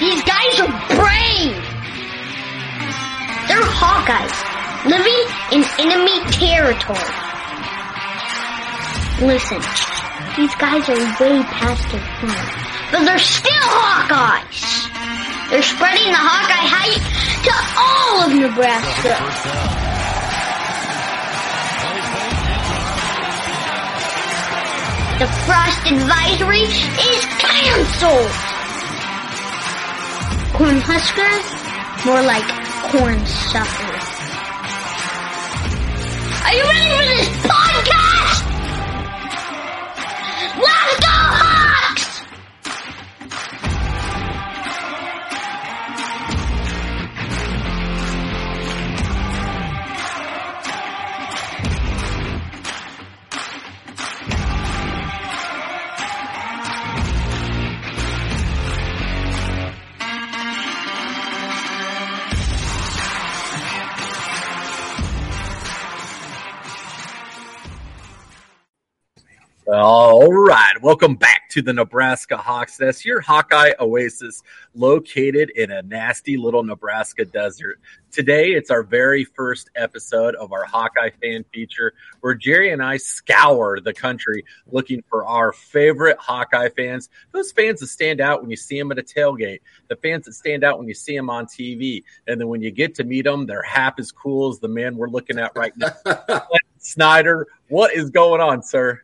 These guys are brave. They're Hawkeyes living in enemy territory. Listen, these guys are way past their prime, but they're still Hawkeyes. They're spreading the Hawkeye hype to all of Nebraska. The frost advisory is canceled. Corn Huskers, more like corn suckers. Are you ready for this podcast? Let's go Welcome back to the Nebraska Hawks Nest, your Hawkeye oasis located in a nasty little Nebraska desert. Today, it's our very first episode of our Hawkeye fan feature where Jerry and I scour the country looking for our favorite Hawkeye fans, those fans that stand out when you see them at a tailgate, the fans that stand out when you see them on TV. And then when you get to meet them, they're half as cool as the man we're looking at right now. Snyder, what is going on, sir?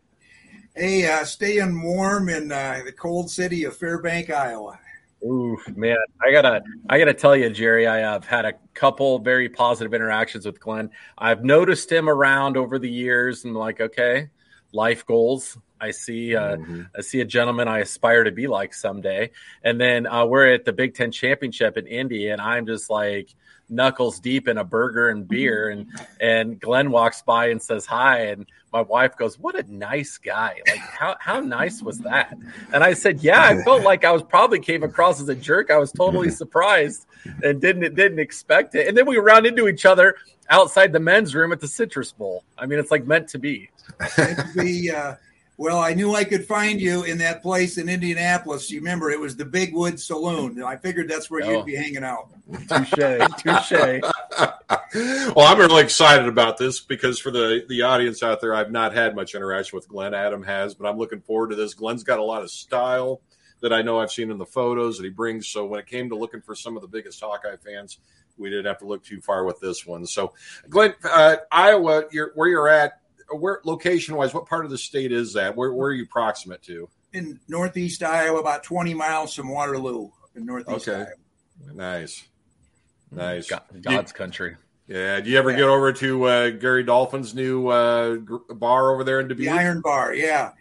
Hey, uh, staying warm in uh, the cold city of Fairbank, Iowa. Ooh, man, I gotta, I gotta tell you, Jerry, I have had a couple very positive interactions with Glenn. I've noticed him around over the years, and like, okay, life goals. I see, uh, Mm-hmm. I see a gentleman I aspire to be like someday. And then uh, we're at the Big Ten championship in Indy, and I'm just like knuckles deep in a burger and beer, and and Glenn walks by and says hi, and my wife goes, "What a nice guy! Like how how nice was that?" And I said, "Yeah, I felt like I was probably came across as a jerk. I was totally surprised and didn't didn't expect it. And then we ran into each other outside the men's room at the Citrus Bowl. I mean, it's like meant to be. the, uh, well, I knew I could find you in that place in Indianapolis. You remember it was the Big Wood Saloon. I figured that's where Oh. you'd be hanging out. Touche, touche. well, I'm really excited about this because for the the audience out there, I've not had much interaction with Glenn. Adam has, but I'm looking forward to this. Glenn's got a lot of style that I know I've seen in the photos that he brings. So when it came to looking for some of the biggest Hawkeye fans, we didn't have to look too far with this one. So, Glenn, uh, Iowa, you're, where you're at, where location wise, what part of the state is that? Where, where are you proximate to? In northeast Iowa, about 20 miles from Waterloo in northeast Okay. Iowa. Nice, nice. God's country. Yeah. Do you ever get over to uh, Gary Dolphin's new uh, bar over there in Dubuque? The Iron Bar, yeah.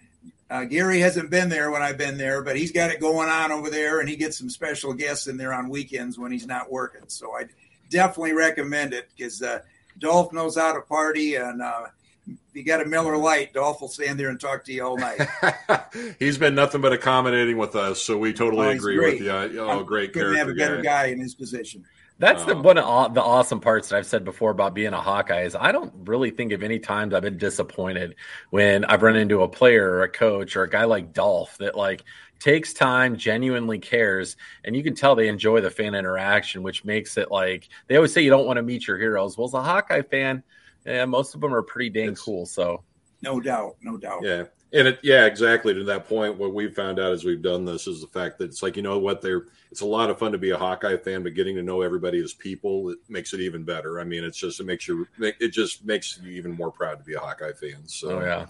Uh, Gary hasn't been there when I've been there, but he's got it going on over there, and he gets some special guests in there on weekends when he's not working. So I definitely recommend it because uh, Dolph knows how to party, and uh, if you got a Miller Lite, Dolph will stand there and talk to you all night. He's been nothing but accommodating with us, so we totally Oh, agree great. with you. Oh, I great Couldn't have character a better guy. guy in his position. That's the oh. one of the awesome parts that I've said before about being a Hawkeye is I don't really think of any times I've been disappointed when I've run into a player or a coach or a guy like Dolph that like takes time, genuinely cares, and you can tell they enjoy the fan interaction, which makes it like they always say you don't want to meet your heroes. Well, as a Hawkeye fan, yeah, most of them are pretty dang it's, cool. So no doubt, no doubt. Yeah. And it, yeah, exactly to that point. What we've found out as we've done this is the fact that it's like you know what they're. It's a lot of fun to be a Hawkeye fan, but getting to know everybody as people it makes it even better. I mean, it's just it makes you it just makes you even more proud to be a Hawkeye fan. So oh, yeah.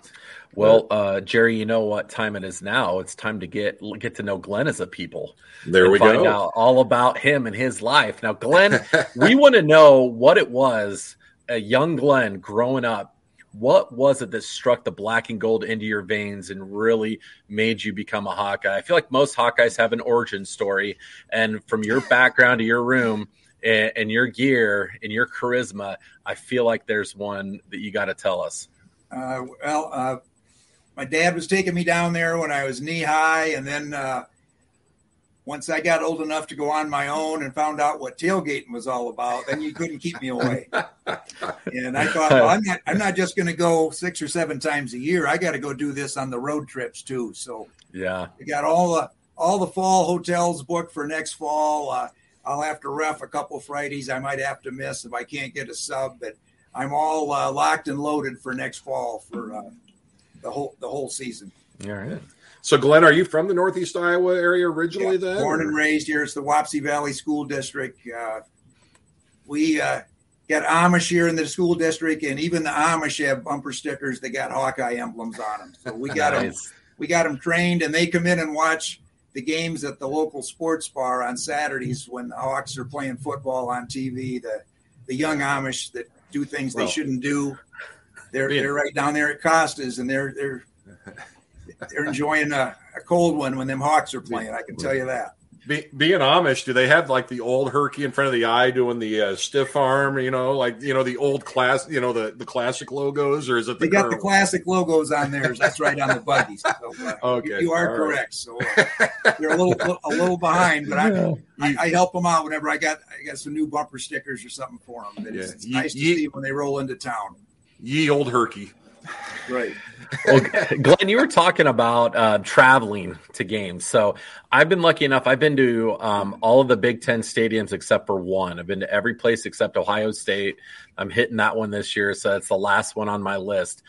Well, uh, Jerry, you know what time it is now? It's time to get get to know Glenn as a people. There we find go. Out all about him and his life. Now, Glenn, we want to know what it was a young Glenn growing up what was it that struck the black and gold into your veins and really made you become a Hawkeye? I feel like most Hawkeyes have an origin story, and from your background to your room and, and your gear and your charisma, I feel like there's one that you got to tell us. Uh, well, uh, my dad was taking me down there when I was knee high, and then uh, once I got old enough to go on my own and found out what tailgating was all about, then you couldn't keep me away. and I thought, well, I'm not, I'm not just going to go six or seven times a year. I got to go do this on the road trips too. So yeah, I got all the all the fall hotels booked for next fall. Uh, I'll have to ref a couple Fridays. I might have to miss if I can't get a sub, but I'm all uh, locked and loaded for next fall for uh, the whole the whole season. All right. So, Glenn, are you from the Northeast Iowa area originally? Yeah, then, born or? and raised here. It's the Wapsie Valley School District. Uh, we uh, got Amish here in the school district, and even the Amish have bumper stickers that got Hawkeye emblems on them. So we got nice. them. We got them trained, and they come in and watch the games at the local sports bar on Saturdays when the Hawks are playing football on TV. The the young Amish that do things well, they shouldn't do. They're they're right down there at Costas, and they're they're they're enjoying a, a, cold one when them Hawks are playing. I can tell you that. Be, being Amish, do they have like the old herky in front of the eye doing the uh, stiff arm? You know, like you know the old class, you know the, the classic logos, or is it? The they got the classic logos on theirs. That's right on the buggies. So, uh, okay, you, you are All correct. Right. So uh, they're a little a little behind, but I, I, I help them out whenever I got I got some new bumper stickers or something for them. It's, yeah. it's nice to see when they roll into town. Ye old herky. Right. well, Glenn, you were talking about uh, traveling to games. So I've been lucky enough. I've been to um, all of the Big Ten stadiums except for one. I've been to every place except Ohio State. I'm hitting that one this year, so that's the last one on my list.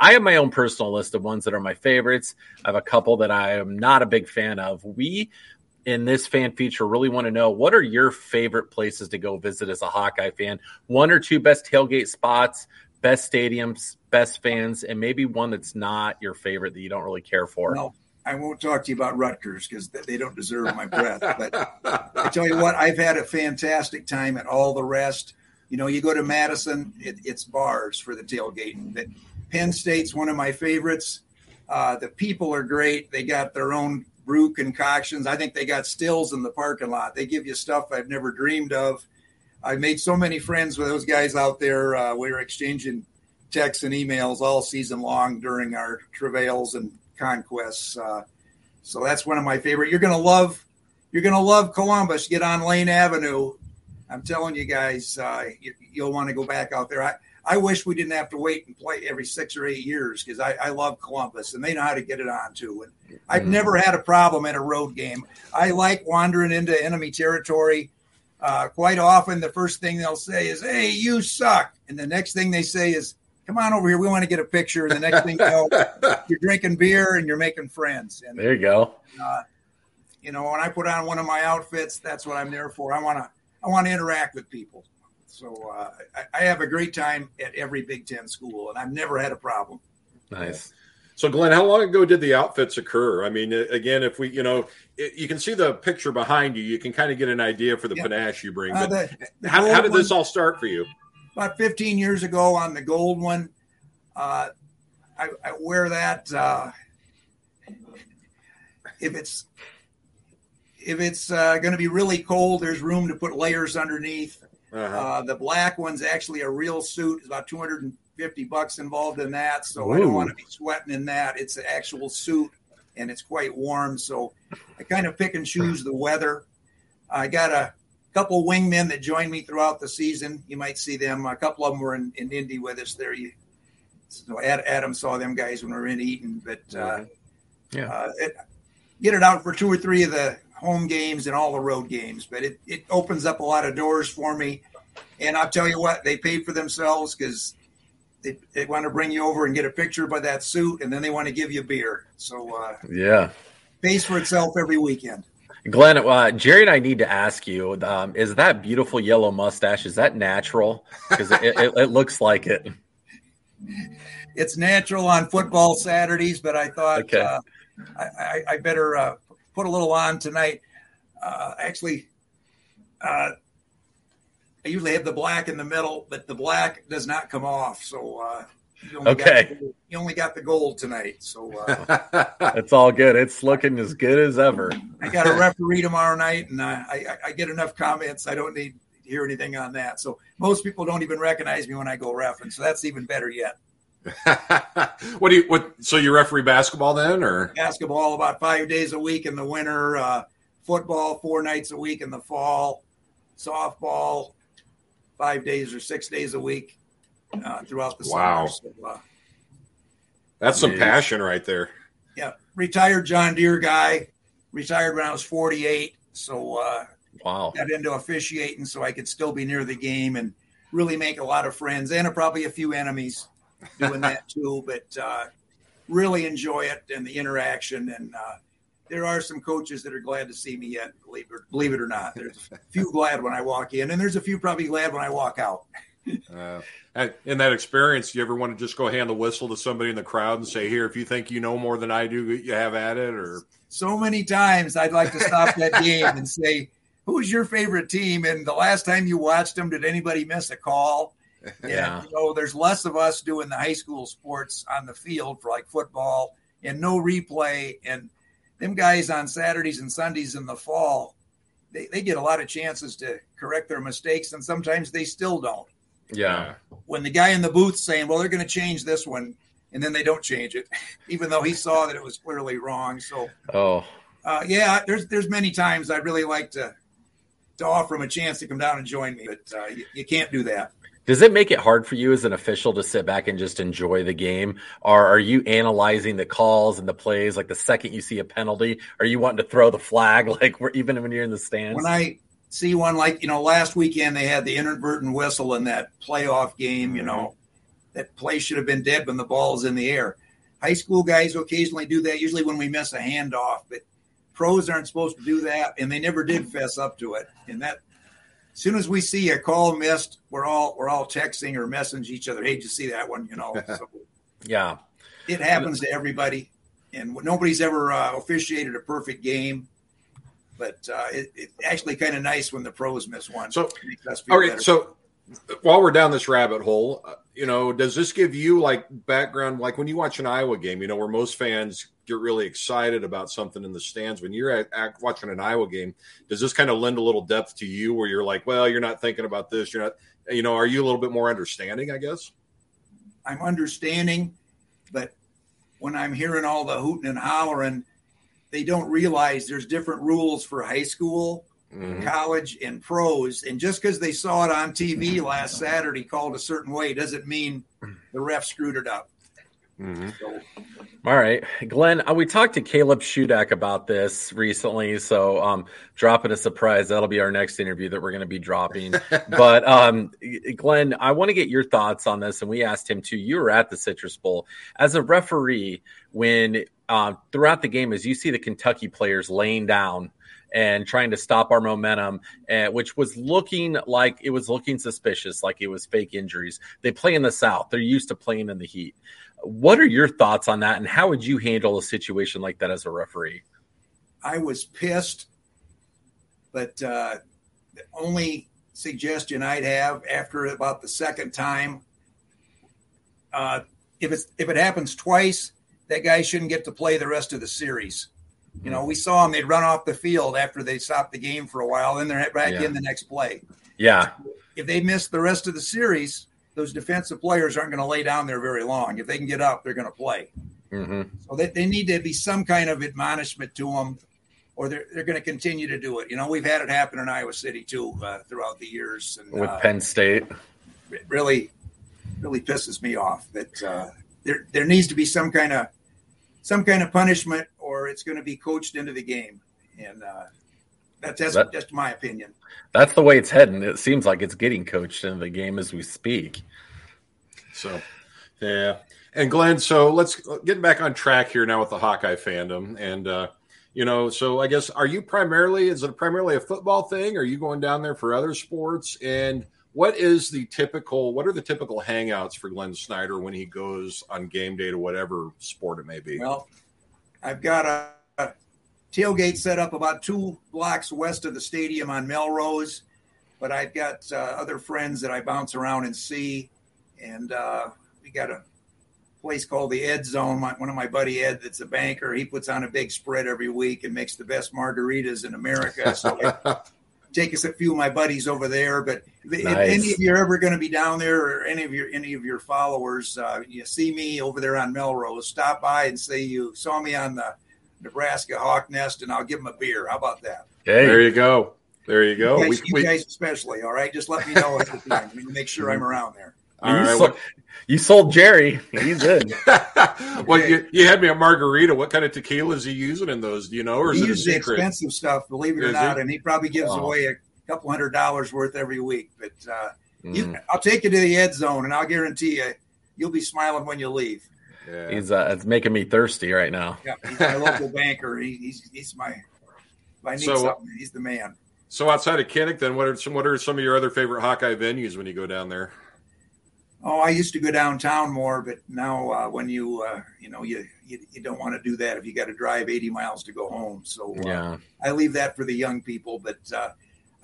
I have my own personal list of ones that are my favorites. I have a couple that I am not a big fan of. We in this fan feature really want to know what are your favorite places to go visit as a Hawkeye fan? One or two best tailgate spots, best stadiums, best fans, and maybe one that's not your favorite that you don't really care for. No, I won't talk to you about Rutgers because they don't deserve my breath. But I tell you what, I've had a fantastic time at all the rest. You know, you go to Madison, it, it's bars for the tailgate. That Penn State's one of my favorites. Uh, the people are great. They got their own brew concoctions. I think they got stills in the parking lot. They give you stuff I've never dreamed of. I made so many friends with those guys out there. Uh, we were exchanging texts and emails all season long during our travails and conquests. Uh, so that's one of my favorite. You're gonna love. You're gonna love Columbus. Get on Lane Avenue. I'm telling you guys, uh, you, will want to go back out there. I, I wish we didn't have to wait and play every six or eight years because I, I, love Columbus and they know how to get it on too. And I've mm-hmm. never had a problem at a road game. I like wandering into enemy territory uh, quite often the first thing they'll say is, "Hey, you suck," and the next thing they say is, "Come on over here, we want to get a picture." And the next thing you know, you're drinking beer and you're making friends. And there you go. Uh, you know, when I put on one of my outfits, that's what I'm there for. I want to, I want to interact with people. So uh, I, I, have a great time at every Big Ten school, and I've never had a problem. Nice. So, Glenn, how long ago did the outfits occur? I mean, again, if we, you know, it, you can see the picture behind you, you can kind of get an idea for the yeah. panache you bring. Uh, the, the how, how, did this all start for you? About 15 years ago on the gold one. Uh, I, I, wear that. Uh, if it's if it's uh, going to be really cold, there's room to put layers underneath. Uh-huh. Uh, the black one's actually a real suit. It's about 250 bucks involved in that. So Ooh. I don't want to be sweating in that. It's an actual suit and it's quite warm. So I kind of pick and choose the weather. I got a couple wingmen that joined me throughout the season. You might see them. A couple of them were in, in Indy with us there. You, so Adam saw them guys when we were in Eaton, but uh, Yeah. uh, it, get it out for two or three of the home games and all the road games. But it, it opens up a lot of doors for me. And I'll tell you what, they paid for themselves because they, they want to bring you over and get a picture by that suit, and then they want to give you beer. So uh, Yeah. pays for itself every weekend. Glenn, uh, Jerry and I need to ask you: um, Is that beautiful yellow mustache? Is that natural? Because it, it, it looks like it. It's natural on football Saturdays, but I thought Okay. uh, I, I, I better uh, put a little on tonight. Uh, actually, uh, I usually have the black in the middle, but the black does not come off. So uh, you only Okay. got the, you only got the gold tonight. So uh, It's all good. It's looking as good as ever. I got a referee tomorrow night, and uh, I, I, I get enough comments. I don't need to hear anything on that. So most people don't even recognize me when I go ref, and so that's even better yet. what do you what? So you referee basketball then, or basketball about five days a week in the winter, uh, football four nights a week in the fall, softball five days or six days a week uh, throughout the Wow. summer. So, uh, that's some passion right there? yeah, retired John Deere guy, retired when I was 48. So uh, Wow. got into officiating so I could still be near the game and really make a lot of friends and probably a few enemies doing that too. But uh, really enjoy it and the interaction. And uh, there are some coaches that are glad to see me yet, believe it, believe it or not. There's a few glad when I walk in, and there's a few probably glad when I walk out. Uh, in that experience, you ever want to just go hand the whistle to somebody in the crowd and say, "Here, if you think you know more than I do, you have at it"? Or So many times I'd like to stop that game and say, "Who's your favorite team?" And the last time you watched them, did anybody miss a call? Yeah. And, you know, there's less of us doing the high school sports on the field for like football and no replay. And them guys on Saturdays and Sundays in the fall, they, they get a lot of chances to correct their mistakes, and sometimes they still don't. Yeah. When the guy in the booth saying, "Well, they're going to change this one," and then they don't change it, even though he saw that it was clearly wrong. So, Oh. uh, yeah, there's there's many times I'd really like to to offer him a chance to come down and join me, but uh, you, you can't do that. Does it make it hard for you as an official to sit back and just enjoy the game? Or are you analyzing the calls and the plays? Like the second you see a penalty, are you wanting to throw the flag? Like we're, even when you're in the stands? when I see one like you know last weekend they had the inadvertent whistle in that playoff game. You know that play should have been dead when the ball's in the air. High school guys occasionally do that. Usually when we miss a handoff, but pros aren't supposed to do that, and they never did fess up to it. And that as soon as we see a call missed, we're all we're all texting or messaging each other. Hey, did you see that one? You know, so yeah. it happens to everybody, and nobody's ever uh, officiated a perfect game. But uh, it, it's actually kind of nice when the pros miss one. So- It makes us feel all right, better. so while we're down this rabbit hole, uh, you know, does this give you like background, like when you watch an Iowa game, you know, where most fans get really excited about something in the stands? When you're at, at watching an Iowa game, does this kind of lend a little depth to you, where you're like, well, you're not thinking about this, you're not, you know, are you a little bit more understanding? I guess. I'm understanding, but when I'm hearing all the hooting and hollering, they don't realize there's different rules for high school, Mhm. college, and pros. And just because they saw it on TV last Saturday called a certain way doesn't mean the ref screwed it up. Mhm. So All right, Glenn. Uh, we talked to Caleb Shudak about this recently, so um, dropping a surprise. That'll be our next interview that we're going to be dropping. but um, Glenn, I want to get your thoughts on this, and we asked him too. You were at the Citrus Bowl as a referee when uh, throughout the game, as you see the Kentucky players laying down and trying to stop our momentum, uh, which was looking like it was looking suspicious, like it was fake injuries. They play in the South; they're used to playing in the heat. What are your thoughts on that, and how would you handle a situation like that as a referee? I was pissed, but uh, the only suggestion I'd have after about the second time, uh, if it's if it happens twice, that guy shouldn't get to play the rest of the series. You know, we saw him; they'd run off the field after they stopped the game for a while, then they're back Yeah. in the next play. Yeah, If they miss the rest of the series, those defensive players aren't going to lay down there very long. If they can get up, they're going to play. hmm So they, they need to be some kind of admonishment to them or they're they're going to continue to do it. You know, we've had it happen in Iowa City too uh, throughout the years, and with uh, Penn State. it really really pisses me off that uh, there there needs to be some kind of some kind of punishment, or it's going to be coached into the game, and uh, that's that's That- just my opinion. That's the way it's heading. It seems like it's getting coached into the game as we speak. So, yeah. And Glenn, so let's get back on track here now with the Hawkeye fandom. And, uh, you know, so I guess, are you primarily, is it primarily a football thing? Are you going down there for other sports? And what is the typical, what are the typical hangouts for Glenn Snyder when he goes on game day to whatever sport it may be? Well, I've got a, a tailgate set up about two blocks west of the stadium on Melrose, but I've got uh, other friends that I bounce around and see, and uh, we got a place called the Ed Zone. My, one of my buddy Ed, that's a banker, he puts on a big spread every week and makes the best margaritas in America. So I take us a few of my buddies over there. But if, if any of you are ever going to be down there, or any of your any of your followers, uh, you see me over there on Melrose, stop by and say you saw me on the Nebraska Hawk Nest, and I'll give them a beer. How about that? there you go. There you go. you, guys, We- you we- guys especially, all right. Just let me know at the time. We'll make sure I'm around there. All you, right, sold, what- you sold Jerry. He's in. well, you, you had me a margarita. What kind of tequila is he using in those? Do you know, or is He it uses expensive stuff, believe it or Is not, he? and he probably gives Wow. away a couple hundred dollars worth every week. But uh, you, Mm. I'll take you to the Ed Zone, and I'll guarantee you, you'll be smiling when you leave. Yeah. He's uh, it's making me thirsty right now. Yeah, he's my local banker. He, he's he's my. If I need So, uh, something, he's the man. So outside of Kinnick, then what are some what are some of your other favorite Hawkeye venues when you go down there? Oh, I used to go downtown more, but now uh, when you uh, you know you, you you don't want to do that if you got to drive 80 miles to go home. So uh, Yeah. I leave that for the young people. But uh,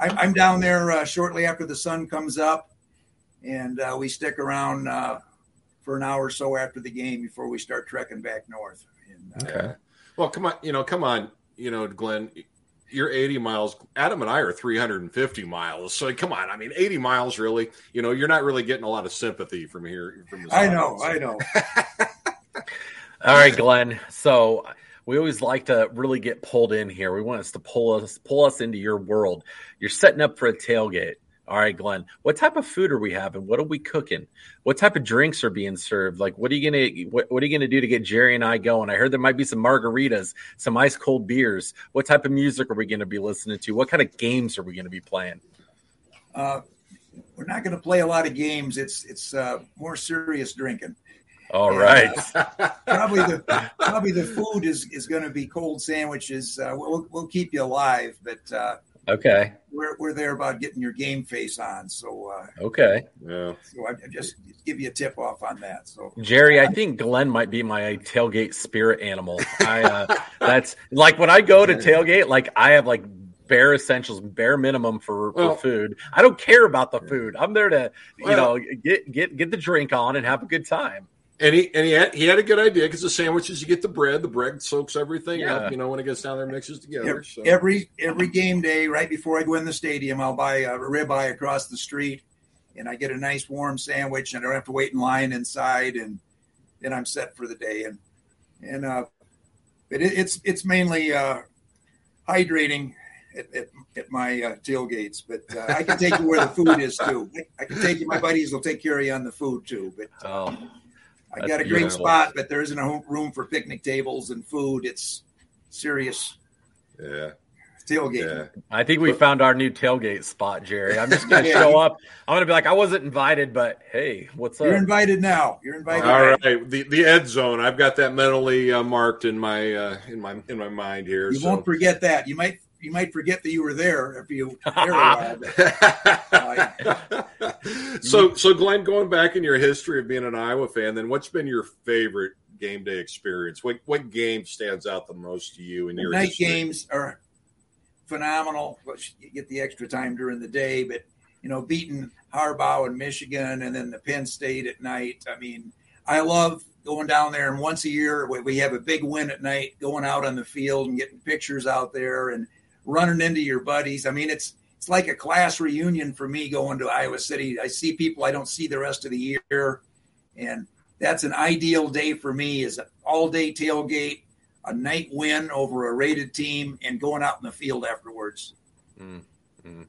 I, I'm down there uh, shortly after the sun comes up, and uh, we stick around uh, for an hour or so after the game before we start trekking back north. And, uh, Okay. Well, come on, you know, come on, you know, Glenn, you're 80 miles. Adam and I are 350 miles. So come on, I mean, 80 miles really. You know, you're not really getting a lot of sympathy from here. From this I know. I know. All right, Glenn. So we always like to really get pulled in here. We want us to pull us pull us into your world. You're setting up for a tailgate. All right, Glenn. What type of food are we having? What are we cooking? What type of drinks are being served? Like, what are you gonna what, what are you gonna do to get Jerry and I going? I heard there might be some margaritas, some ice cold beers. What type of music are we gonna be listening to? What kind of games are we gonna be playing? Uh, we're not going to play a lot of games. It's it's uh, more serious drinking. All Yeah. right. probably the probably the food is is going to be cold sandwiches. Uh, we'll we'll keep you alive, but uh, Okay. we're we're there about getting your game face on. So uh, Okay. Yeah. so I I just give you a tip off on that. So Jerry, I think Glenn might be my tailgate spirit animal. I uh, that's like when I go to tailgate, like I have like bare essentials, bare minimum for, for Well- food. I don't care about the food. I'm there to you Well- know get get get the drink on and have a good time. And he and he had, he had a good idea because the sandwiches you get the bread, the bread soaks everything Yeah. up. You know when it gets down there, mixes together. every, So every every game day, right before I go in the stadium, I'll buy a ribeye across the street, and I get a nice warm sandwich, and I don't have to wait in line inside, and then I'm set for the day. And and uh, but it, it's it's mainly uh, hydrating at, at, at my uh, tailgates. But uh, I can take you where the food is too. I, I can take you. My buddies will take care of you on the food too. But Oh, I got a great spot, but there isn't a room for picnic tables and food. It's serious yeah, tailgating. yeah. I think we found our new tailgate spot, Jerry. I'm just gonna show up. I'm gonna be like, I wasn't invited, but hey, what's up? You're invited now. You're invited. All right. right, the the Ed zone. I've got that mentally uh, marked in my uh, in my in my mind here. You so. won't forget that. You might you might forget that you were there if you there a while, so so Glenn, going back in your history of being an Iowa fan, then what's been your favorite game day experience? What what game stands out the most to you in the your night history? games are phenomenal. Which you get the extra time during the day, but you know, beating Harbaugh in Michigan and then the Penn State at night. I mean, I love going down there and once a year we- we have a big win at night, going out on the field and getting pictures out there and running into your buddies. I mean, it's it's like a class reunion for me going to Iowa City. I see people I don't see the rest of the year, and that's an ideal day for me. Is an all day tailgate, a night win over a rated team and going out in the field afterwards. Mm-hmm.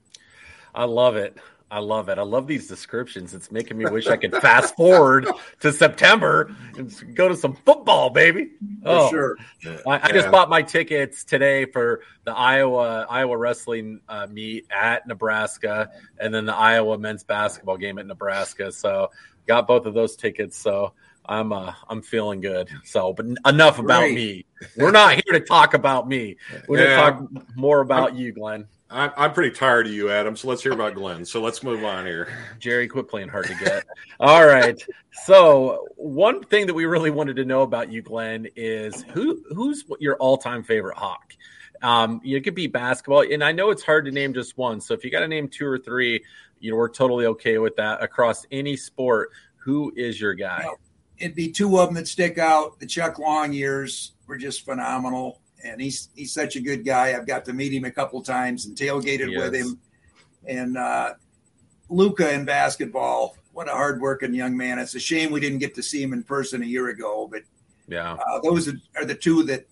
I love it. I love it. I love these descriptions. It's making me wish I could fast forward to September and go to some football, baby. Oh, sure. I, I, just bought my tickets today for the Iowa Iowa wrestling uh, meet at Nebraska, and then the Iowa men's basketball game at Nebraska. So got both of those tickets. So I'm uh, I'm feeling good. So, but enough about Great. me. We're not here to talk about me. We're yeah. going to talk more about I'm, you, Glenn. I'm, I'm pretty tired of you, Adam. So let's hear about Glenn. So let's move on here. Jerry, quit playing hard to get. All right. So one thing that we really wanted to know about you, Glenn, is who who's your all time favorite hawk. Um, it could be basketball, and I know it's hard to name just one. So if you got to name two or three, you know we're totally okay with that across any sport. Who is your guy? Well, it'd be two of them that stick out. The Chuck Long years were just phenomenal and he's he's such a good guy. I've got to meet him a couple times and tailgated with him. And uh, Luka in basketball, what a hardworking young man. It's a shame we didn't get to see him in person a year ago, but yeah, uh, those are the two that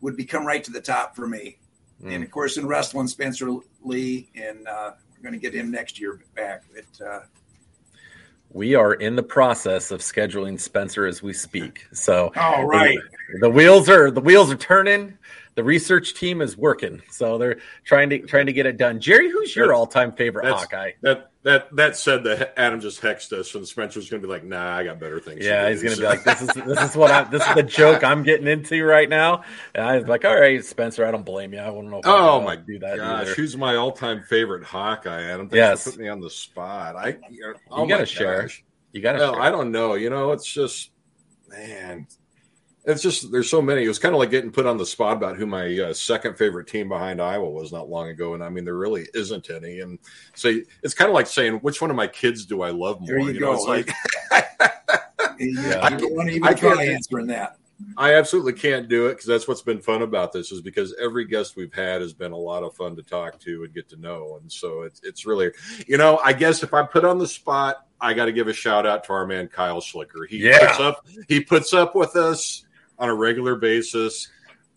would become right to the top for me. Mm. And of course, in wrestling, Spencer Lee, and uh, we're going to get him next year back. But uh, we are in the process of scheduling Spencer as we speak. So, all right, the, the wheels are the wheels are turning the research team is working, so they're trying to trying to get it done. Jerry, who's your all time favorite Hawkeye? That that that said, that Adam just hexed us, and Spencer's going to be like, "Nah, I got better things." Yeah, he's going to be like, "This is this is what I this is the joke I'm getting into right now." And I was like, "All right, Spencer, I don't blame you. I wouldn't know." oh my do that gosh, either. who's my all time favorite Hawkeye? Adam, thanks yes. for putting me on the spot. I you, oh you got to share. You got to. Well, I don't know. You know, it's just man it's just there's so many. It was kind of like getting put on the spot about who my uh, second favorite team behind Iowa was not long ago, and I mean there really isn't any. And so it's kind of like saying which one of my kids do I love more? There you, you go. Know, it's like yeah. I, don't want to even I try answering that. I absolutely can't do it because that's what's been fun about this is because every guest we've had has been a lot of fun to talk to and get to know, and so it's it's really, you know, I guess if I put on the spot, I got to give a shout out to our man Kyle Schlicker. He yeah. puts up he puts up with us on a regular basis.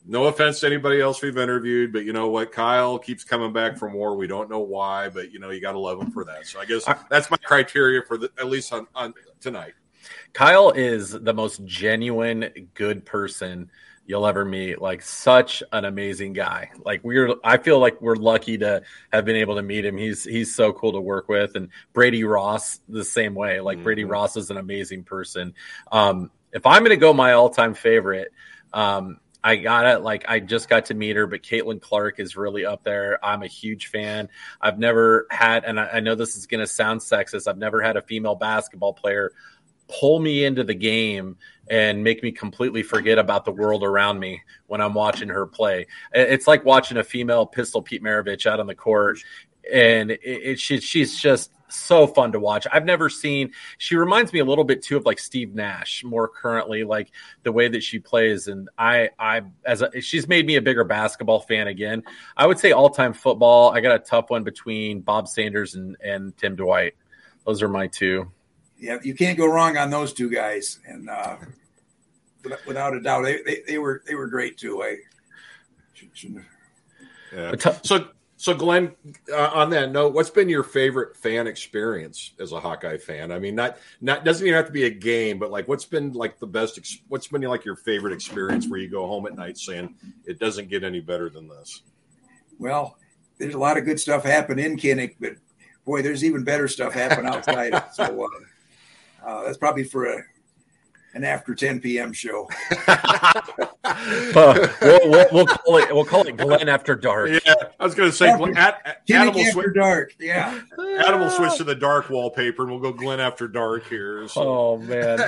No offense to anybody else we've interviewed, but you know what? Kyle keeps coming back from war. We don't know why, but you know you got to love him for that. So I guess that's my criteria for the, at least on, on tonight. Kyle is the most genuine, good person you'll ever meet. Like such an amazing guy. Like we're I feel like we're lucky to have been able to meet him. He's he's so cool to work with. And Brady Ross the same way. Like mm-hmm. Brady Ross is an amazing person. Um, if I'm going to go my all time favorite, um, I got it. Like I just got to meet her, but Caitlin Clark is really up there. I'm a huge fan. I've never had, and I, I know this is going to sound sexist. I've never had a female basketball player pull me into the game and make me completely forget about the world around me when I'm watching her play. It's like watching a female pistol Pete Maravich out on the court, and it, it she, she's just so fun to watch. I've never seen. She reminds me a little bit too of like Steve Nash more currently, like the way that she plays. And I, I as a, she's made me a bigger basketball fan again. I would say all time football. I got a tough one between Bob Sanders and and Tim Dwight. Those are my two. Yeah, you can't go wrong on those two guys, and uh, without a doubt, they, they, they were they were great too. I shouldn't. Yeah. So so, Glenn, uh, on that note, what's been your favorite fan experience as a Hawkeye fan? I mean, not not doesn't even have to be a game, but like, what's been like the best? Ex- what's been like your favorite experience where you go home at night saying it doesn't get any better than this? Well, there's a lot of good stuff happen in Kinnick, but boy, there's even better stuff happen outside. so uh, uh, that's probably for a an after 10 p.m. show. uh, we'll, we'll, we'll, call it we'll call it Glenn after dark. Yeah, I was going to say after, at, Animal after switch, dark. Yeah, Animal switch to the dark wallpaper, and we'll go Glenn after dark here. So. Oh man,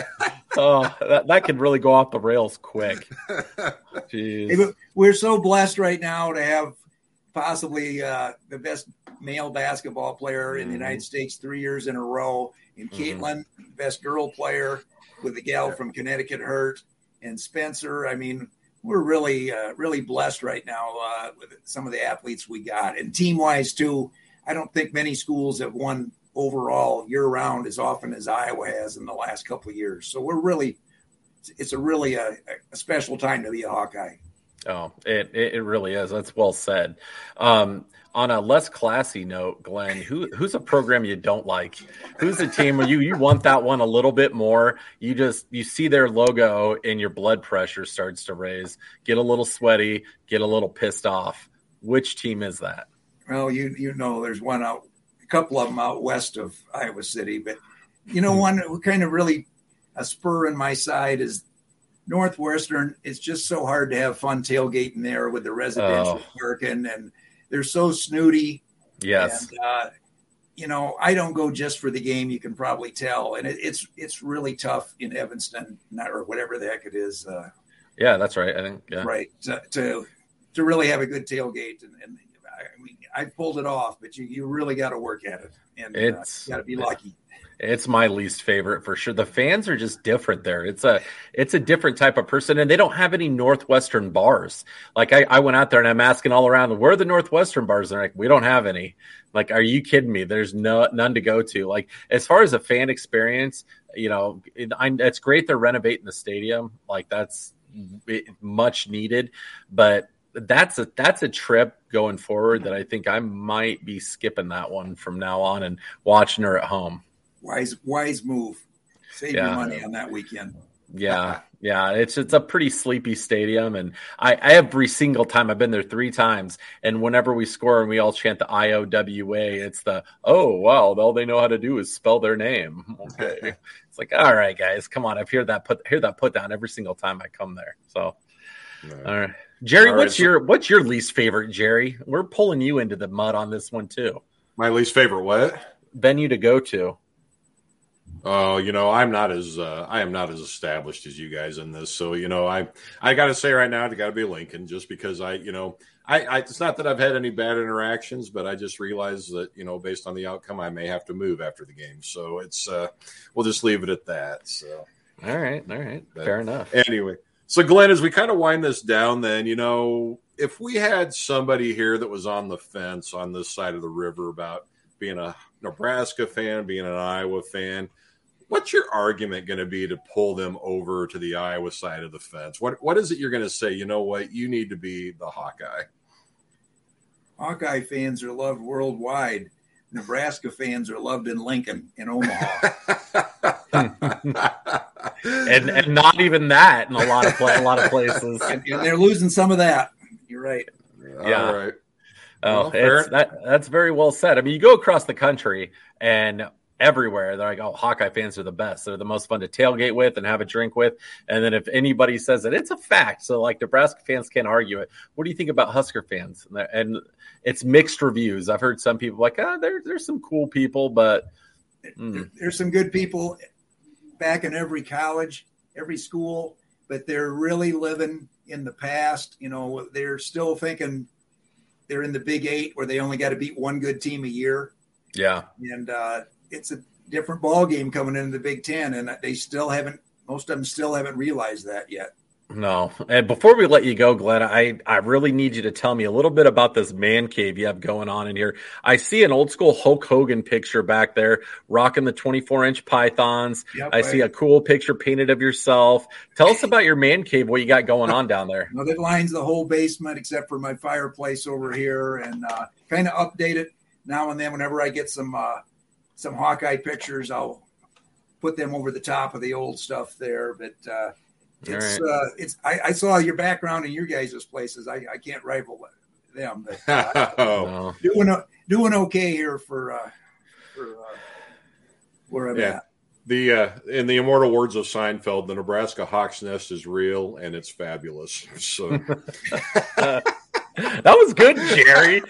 oh that, that could really go off the rails quick. Jeez. Hey, we're so blessed right now to have possibly uh, the best male basketball player in the mm-hmm. United States three years in a row, and mm-hmm. Caitlin, best girl player with the gal from Connecticut Hurt and Spencer. I mean, we're really, uh, really blessed right now uh, with some of the athletes we got. And team wise, too, I don't think many schools have won overall year round as often as Iowa has in the last couple of years. So we're really, it's a really a, uh, a special time to be a Hawkeye. Oh, it, it it really is. That's well said. Um, on a less classy note, Glenn, who who's a program you don't like? Who's a team where you you want that one a little bit more? You just you see their logo and your blood pressure starts to raise, get a little sweaty, get a little pissed off. Which team is that? Well, you you know, there's one out, a couple of them out west of Iowa City, but you know, one kind of really a spur in my side is Northwestern. It's just so hard to have fun tailgating there with the residential Oh. parking, and they're so snooty. Yes. And, uh, you know, I don't go just for the game. You can probably tell, and it, it's it's really tough in Evanston, or whatever the heck it is. Uh, Yeah, that's right. I think yeah. right to, to to really have a good tailgate and, and I mean I pulled it off but you, you really got to work at it and uh, got to be lucky It's my least favorite for sure. The fans are just different there. It's a it's a different type of person, and they don't have any Northwestern bars. Like I, I went out there and I'm asking all around, where are the Northwestern bars? They're like, we don't have any. Like, are you kidding me? There's no none to go to. Like, as far as a fan experience, you know, it, I, it's great they're renovating the stadium. Like that's much needed, but that's a that's a trip going forward that I think I might be skipping that one from now on and watching her at home. Wise wise move save Yeah. your money on that weekend Yeah, yeah, it's it's a pretty sleepy stadium, and I, I every single time I've been there three times, and whenever we score and we all chant the I O W A, it's the oh wow, all they know how to do is spell their name. Okay, it's like all right, guys, come on, I've heard that put hear that put down every single time I come there. So, all right, Jerry, All right, what's so- your what's your least favorite, Jerry? We're pulling you into the mud on this one too. My least favorite what? Venue to go to. Oh, you know, I'm not as uh, I am not as established as you guys in this. So, you know, I I got to say right now, it got to be Lincoln, just because I, you know, I, I it's not that I've had any bad interactions, but I just realized that you know, based on the outcome, I may have to move after the game. So it's uh, we'll just leave it at that. So All right, all right, But- fair enough. anyway, so Glenn, as we kind of wind this down, then you know, if we had somebody here that was on the fence on this side of the river about being a Nebraska fan, being an Iowa fan, what's your argument going to be to pull them over to the Iowa side of the fence? What what is it you're going to say? You know what, you need to be the Hawkeye. hawkeye fans are loved worldwide nebraska fans are loved in lincoln in omaha And and not even that in a lot of pla- a lot of places. and, and they're losing some of that you're right Yeah. All right. Oh, Well, it's, that that's very well said. I mean, you go across the country and everywhere they're like, "Oh, Hawkeye fans are the best. They're the most fun to tailgate with and have a drink with." And then if anybody says it, it's a fact. So like Nebraska fans can't argue it. What do you think about Husker fans? And And it's mixed reviews. I've heard some people like, "Ah, there, there's some cool people, but mm, there's some good people back in every college, every school, but they're really living in the past. You know, they're still thinking they're in the Big Eight where they only got to beat one good team a year, yeah, and uh, it's a different ball game coming into the Big Ten, and they still haven't. Most of them still haven't realized that yet. No. And before we let you go, Glenn, I, I really need you to tell me a little bit about this man cave you have going on in here. I see an old school Hulk Hogan picture back there, rocking the 24 inch pythons. Yep, I see a cool picture painted of yourself. Tell us about your man cave, what you got going on down there. No, that lines the whole basement except for my fireplace over here, and uh, kind of update it now and then. Whenever I get some uh, some Hawkeye pictures, I'll put them over the top of the old stuff there. But uh, it's All uh, it's I, I saw your background in your guys' places. I, I can't rival them, but uh, oh, doing doing okay here for uh, for uh, where I'm Yeah. at. the uh, in the immortal words of Seinfeld, the Nebraska Hawk's Nest is real and it's fabulous. So That was good, Jerry.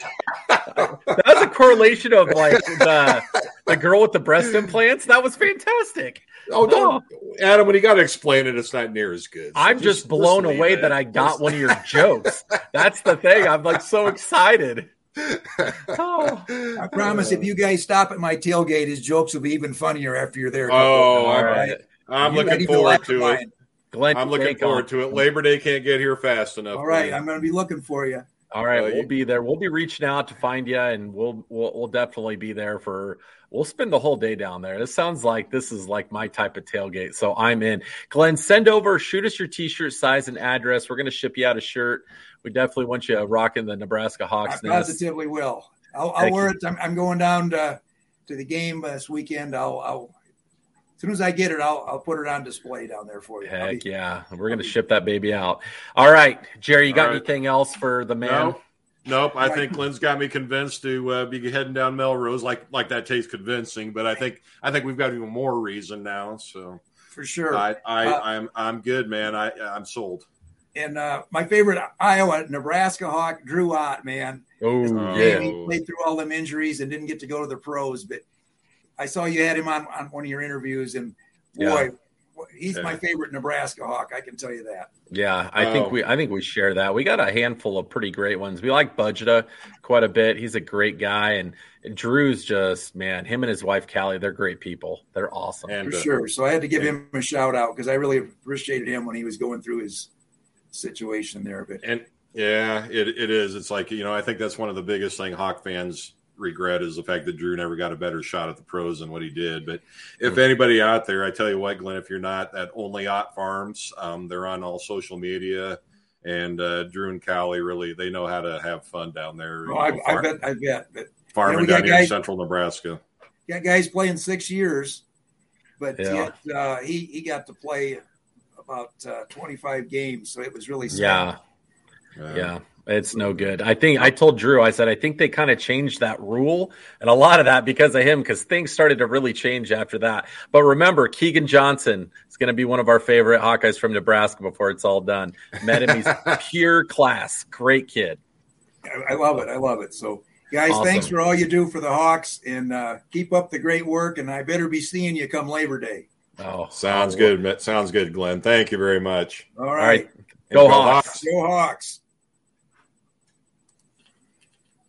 that was a correlation of like the the girl with the breast implants. That was fantastic. Oh, don't, oh. Adam. When you got to explain it, it's not near as good. So I'm just, blown away that I got Just- one of your jokes. That's the thing. I'm like so excited. Oh, I promise, if you guys stop at my tailgate, his jokes will be even funnier after you're there. Oh, all all right. right. I'm You looking forward to it. Glenn, I'm looking forward on. to it. Labor Day can't get here fast enough. All right, Glenn. I'm going to be looking for you. All right, Uh, we'll be there. We'll be reaching out to find you, and we'll we'll we'll definitely be there for. We'll spend the whole day down there. This sounds like this is like my type of tailgate, so I'm in. Glenn, send over, shoot us your T-shirt size and address. We're going to ship you out a shirt. We definitely want you rocking the Nebraska I Hawks. nest. positively will. I'll, I'll wear you. it. I'm, I'm going down to, to the game this weekend. I'll, I'll soon as I get it, I'll, I'll put it on display down there for you. I'll Heck be- yeah, we're going to ship that baby out. All right, Jerry, you got All right. anything else for the man? No, nope. I think Glenn's got me convinced to uh, be heading down Melrose. Like like that tastes convincing, but I think I think we've got even more reason now. So for sure. I, I Uh, I'm I'm good, man. I I'm sold. and uh, my favorite Iowa Nebraska Hawk, Drew Ott, man. Oh Oh. yeah, He played through all them injuries and didn't get to go to the pros, but I saw you had him on, on one of your interviews, and boy, he's Yeah. my favorite Nebraska Hawk. I can tell you that. Yeah, I think Oh. we I think we share that. We got a handful of pretty great ones. We like Budgeta quite a bit. He's a great guy, and Drew's just man. Him and his wife Callie, they're great people. They're awesome. And For uh, sure. So I had to give him a shout out because I really appreciated him when he was going through his situation there. But And yeah, it, it is. It's like, you know, I think that's one of the biggest thing Hawk fans regret is the fact that Drew never got a better shot at the pros than what he did. But if anybody out there, I tell you what, Glenn, if you're not at Only Ott Farms, um, they're on all social media. And uh, Drew and Callie really, they know how to have fun down there. oh, you I, know, I far- bet, I bet. But farming we got down here in central Nebraska. got guys playing six years, but Yeah. yet uh, he he got to play about uh, 25 games, so it was really sad. Yeah, yeah. It's no good. I think I told Drew, I said, I think they kind of changed that rule and a lot of that because of him, because things started to really change after that. But remember, Keagan Johnson is going to be one of our favorite Hawkeyes from Nebraska before it's all done. Met him, he's pure class. Great kid. I, I love it. I love it. So, guys, Awesome. thanks for all you do for the Hawks, and uh, keep up the great work. And I better be seeing you come Labor Day. Oh, Sounds oh, good. Sounds good, Glenn. Thank you very much. All All right, right. Go Go Hawks. Hawks. go Hawks.